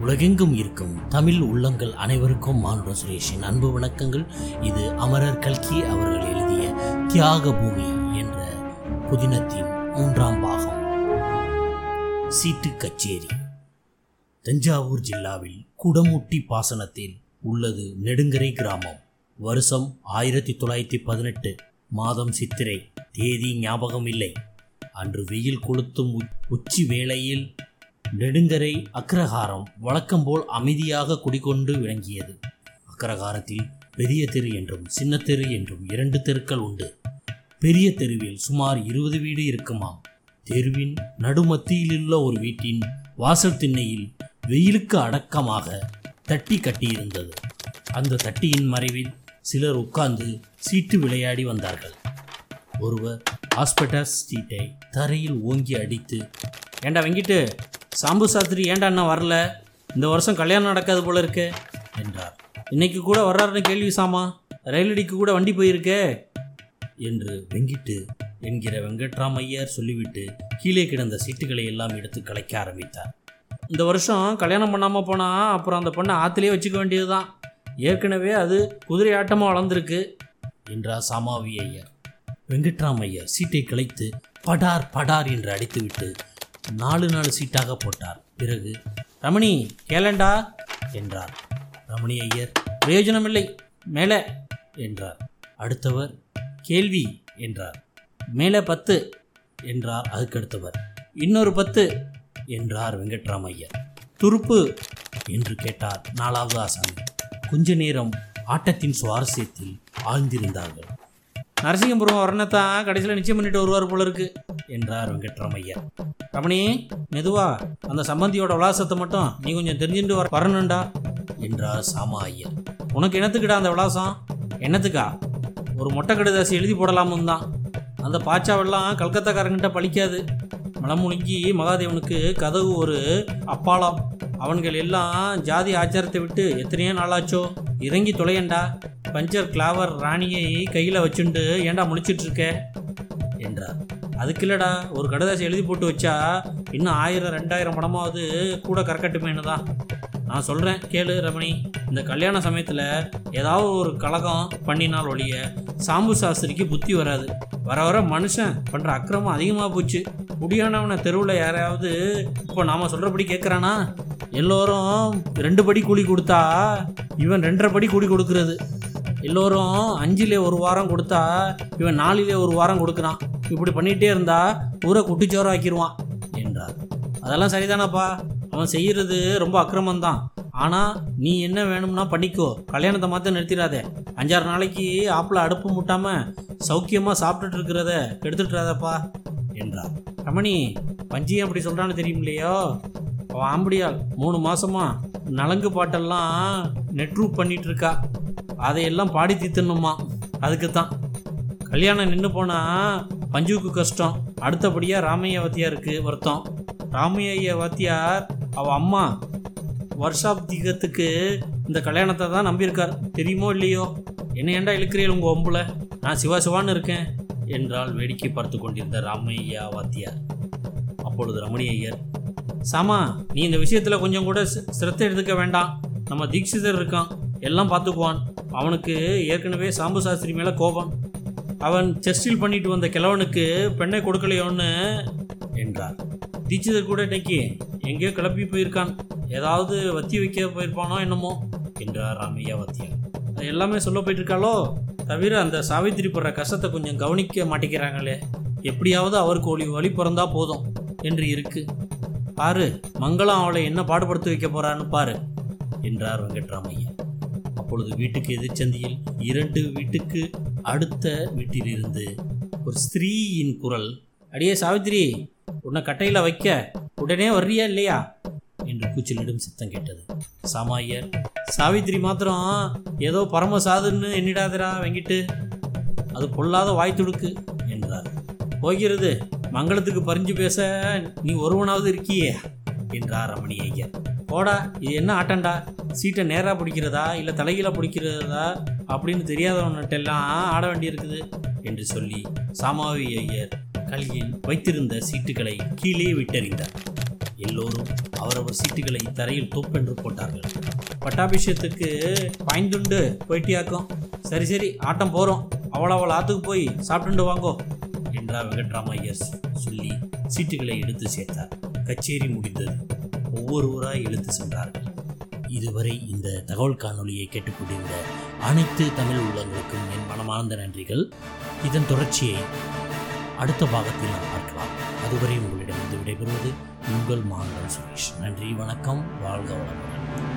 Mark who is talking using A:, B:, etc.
A: உலகெங்கும் இருக்கும் தமிழ் உள்ளங்கள் அனைவருக்கும் மானுட சுரேஷின் அன்பு வணக்கங்கள். இது அமரர் கல்கி அவர்கள் எழுதிய தியாக பூமி என்ற புதினத்தின் மூன்றாம் பாகம். சீட்டு கச்சேரி. தஞ்சாவூர் ஜில்லாவில் குடமுட்டி பாசனத்தில் உள்ளது நெடுங்கரை கிராமம். வருஷம் ஆயிரத்தி தொள்ளாயிரத்தி பதினெட்டு மாதம் சித்திரை. தேதி ஞாபகம் இல்லை அன்று வெயில் கொளுத்தும் உ- உச்சி வேளையில் நெடுங்கரை அக்ரஹாரம் வழக்கம்போல் அமைதியாக குடிகொண்டு விளங்கியது. அக்ரஹாரத்தில் பெரிய தெரு என்றும் சின்ன தெரு என்றும் இரண்டு தெருக்கள் உண்டு. பெரிய தெருவில் சுமார் இருபது வீடு இருக்குமாம். தெருவின் நடுமத்தியிலுள்ள ஒரு வீட்டின் வாசல் திண்ணையில் வெயிலுக்கு அடக்கமாக தட்டி கட்டியிருந்தது. அந்த தட்டியின் மறைவில் சிலர் உட்கார்ந்து சீட்டு விளையாடி வந்தார்கள். ஒருவர் ஹாஸ்பிட்டல் ஸ்ட்ரீட்டை தரையில் ஓங்கி அடித்து ஏண்டா வெங்கிட்டு சாம்பு சாஸ்திரி ஏண்டா அண்ணா வரல? இந்த வருஷம் கல்யாணம் நடக்காது போல இருக்கே என்றார். இன்னைக்கு கூட வர்றாருன்னு கேள்வி சாமா. ரயிலடிக்கு கூட வண்டி போயிருக்கே என்று வெங்கிட்டு என்கிற வெங்கட்ராமையர் சொல்லிவிட்டு கீழே கிடந்த சீட்டுகளை எல்லாம் எடுத்து கலைக்க ஆரம்பித்தார். இந்த வருஷம் கல்யாணம் பண்ணாமல் போனால் அப்புறம் அந்த பொண்ணை ஆற்றுலேயே வச்சுக்க வேண்டியதுதான். ஏற்கனவே அது குதிரை ஆட்டமாக வளர்ந்துருக்கு என்றார் சாமாவி ஐயர் வெங்கட்ராமையர் சீட்டை கலைத்து படார் படார் என்று அடித்துவிட்டு நாலு நாலு சீட்டாக போட்டார். பிறகு ரமணி கேளண்டா என்றார். ரமணி ஐயர் பிரயோஜனமில்லை மேலே என்றார். அடுத்தவர் கேள்வி என்றார். மேலே பத்து என்றார் அதுக்கடுத்தவர். இன்னொரு பத்து என்றார் வெங்கட்ராமையர் துருப்பு என்று கேட்டார் நாலாவது ஆசாமி. கொஞ்ச நேரம் ஆட்டத்தின் சுவாரஸ்யத்தில் ஆழ்ந்திருந்தார்கள். நரசிங்கபுரம் வரணத்தான் கடைசியில் நிச்சயம் பண்ணிட்டு வருவார் போல இருக்கு என்றார் வெங்கட்ராமையர் ரமணி மெதுவா அந்த சம்பந்தியோட விலாசத்தை மட்டும் நீ கொஞ்சம் தெரிஞ்சுட்டு வர வரணும்டா என்றார் சாமா ஐயர் உனக்கு என்னத்துக்குடா அந்த விலாசம்? என்னத்துக்கா? ஒரு மொட்டை கடுதாசி எழுதி போடலாமும் தான். அந்த பாச்சாவெல்லாம் கல்கத்தாக்காரங்கிட்ட பழிக்காது. மலமுழுங்கி மகாதேவனுக்கு கதவு ஒரு அப்பாலம். அவன்கள் எல்லாம் ஜாதி ஆச்சாரத்தை விட்டு எத்தனையோ நாளாச்சோ இறங்கி தொலையண்டா. பஞ்சர் கிளாவர் ராணியை கையில் வச்சுண்டு ஏன்டா முழிச்சிட்டு இருக்க என்றார். அதுக்கு இல்லடா ஒரு கடுதாசி எழுதி போட்டு வச்சா இன்னும் ஆயிரம் ரெண்டாயிரம் படமாவது கூட கறக்கட்டுமேனு தான் நான் சொல்கிறேன் கேளு ரமணி. இந்த கல்யாண சமயத்தில் ஏதாவது ஒரு கலகம் பண்ணினால் ஒழிய சாம்பு சாஸ்திரிக்கு புத்தி வராது. வர வர மனுஷன் பண்ணுற அக்கிரமம் அதிகமாக போச்சு. முடியானவனை தெருவில் யாரையாவது இப்போ நாம் சொல்கிறபடி கேட்குறானா எல்லோரும் ரெண்டு படி கூலி கொடுத்தா இவன் ரெண்டரை படி கூலி கொடுக்கறது. எல்லோரும் அஞ்சிலே ஒரு வாரம் கொடுத்தா இவன் நாலிலே ஒரு வாரம் கொடுக்குறான். இப்படி பண்ணிகிட்டே இருந்தா ஊரை குட்டிச்சோரம் ஆக்கிடுவான் என்றார். அதெல்லாம் சரிதானப்பா? அவன் செய்யறது ரொம்ப அக்கிரமம் தான் ஆனால் நீ என்ன வேணும்னா பண்ணிக்கோ கல்யாணத்தை மாற்ற நிறுத்திடாதே. அஞ்சாறு நாளைக்கு ஆப்பில் அடுப்பு முட்டாம சௌக்கியமாக சாப்பிட்டுட்டு இருக்கிறத கெடுத்துட்டுறாதப்பா என்றார். ரமணி பஞ்சியம் அப்படி சொல்கிறான்னு தெரியுமில்லையோ? அவன் ஆம்படியால் மூணு மாசமா நலங்கு பாட்டெல்லாம் நெட்ரூப் பண்ணிட்டு இருக்கா அதையெல்லாம் பாடி தீத்தணுமா அதுக்கு தான் கல்யாணம் நின்று போனா பஞ்சுவுக்கு கஷ்டம். அடுத்தபடியாக ராமையா வாத்தியாருக்கு வருத்தம். ராமையா வாத்தியார் அவ அம்மா வருஷாப்திகத்துக்கு இந்த கல்யாணத்தை தான் நம்பியிருக்கார். தெரியுமோ இல்லையோ? என்ன ஏன்டா இழுக்கிறீள் உங்கள் ஒம்புல? நான் சிவா சிவான்னு இருக்கேன் என்றால் வேடிக்கை பார்த்து கொண்டிருந்த ராமையா வாத்தியார். அப்பொழுது ரமணி ஐயர் சாமா நீ இந்த விஷயத்தில் கொஞ்சம் கூட சிரத்தை எடுத்துக்க வேண்டாம். நம்ம தீட்சிதர் இருக்கான். எல்லாம் பார்த்துக்குவான். அவனுக்கு ஏற்கனவே சாம்பு சாஸ்திரி மேலே கோபம். அவன் செஸ்டில் பண்ணிட்டு வந்த கிழவனுக்கு பெண்ணை கொடுக்கலையோன்னு என்றார். தீட்சிதர் கூட இன்னைக்கு எங்கேயோ கிளப்பி போயிருக்கான். ஏதாவது வத்தி வைக்க போயிருப்பானோ என்னமோ என்றார் ராமையா வத்தியா எல்லாமே சொல்ல போயிட்டு இருக்காளோ தவிர அந்த சாவித்திரி படுற கஷ்டத்தை கொஞ்சம் கவனிக்க மாட்டேங்கிறாங்களே. எப்படியாவது அவருக்கு ஒளி வழி பிறந்தா போதும் என்று இருக்கு. பாரு மங்களம் அவளை என்ன பாடுபடுத்தி வைக்க போறான்னு பாரு என்றார் வெங்கட்ராமையா அப்பொழுது வீட்டுக்கு எதிர்ச்சந்தியில் இரண்டு வீட்டுக்கு அடுத்த வீட்டிலிருந்து ஒரு ஸ்திரீயின் குரல் அடியே சாவித்திரி உன்னை கட்டையில் வைக்க உடனே வர்றியா இல்லையா? என்று கூச்சலிடும் சித்தம் கேட்டது. சாமாயர் சாவித்திரி மாத்திரம் ஏதோ பரம சாதுன்னு எண்ணிடாதரா வெங்கிட்டு. அது பொல்லாத வாய் துடுக்கு என்றார். போகிறது மங்களத்துக்கு பறிஞ்சு பேச நீ ஒருவனாவது இருக்கியே என்றார் ரமணி ஐயர். போடா இது என்ன ஆட்டண்டா சீட்டை நேராக பிடிக்கிறதா இல்லை தலைகீழ பிடிக்கிறதா? அப்படின்னு தெரியாதவன்கிட்டெல்லாம் ஆட வேண்டியிருக்குது என்று சொல்லி சாமாவி ஐயர் கல்கில் வைத்திருந்த சீட்டுகளை கீழே விட்டெறிந்தார். எல்லோரும் அவரவர் சீட்டுகளை தரையில் தொப்பென்று போட்டார்கள்.
B: பட்டாபிஷேகத்துக்கு பாய்ந்துண்டு போயிட்டியாக்கும். சரி சரி ஆட்டம் போகிறோம் அவளவள் ஆத்துக்கு போய் சாப்பிட்டுண்டு வாங்கோ
A: என்றார் வெங்கட்ராமையர் சொல்லி சீட்டுகளை எடுத்து சேர்த்தார். கச்சேரி முடிந்தது. ஒவ்வொருவராய் இழுத்து சென்றார்கள். இதுவரை இந்த தகவல் காணொலியை கேட்டுக்கொண்டிருந்த அனைத்து தமிழ் உள்ளங்களுக்கும் என் மனமார்ந்த நன்றிகள். இதன் தொடர்ச்சியை அடுத்த பாகத்தில் நாம் பார்க்கலாம். அதுவரை உங்களிடமிருந்து விடைபெறுவது உங்கள் மாணவன் சுரேஷ். நன்றி வணக்கம் வாழ்க வளமுடன்.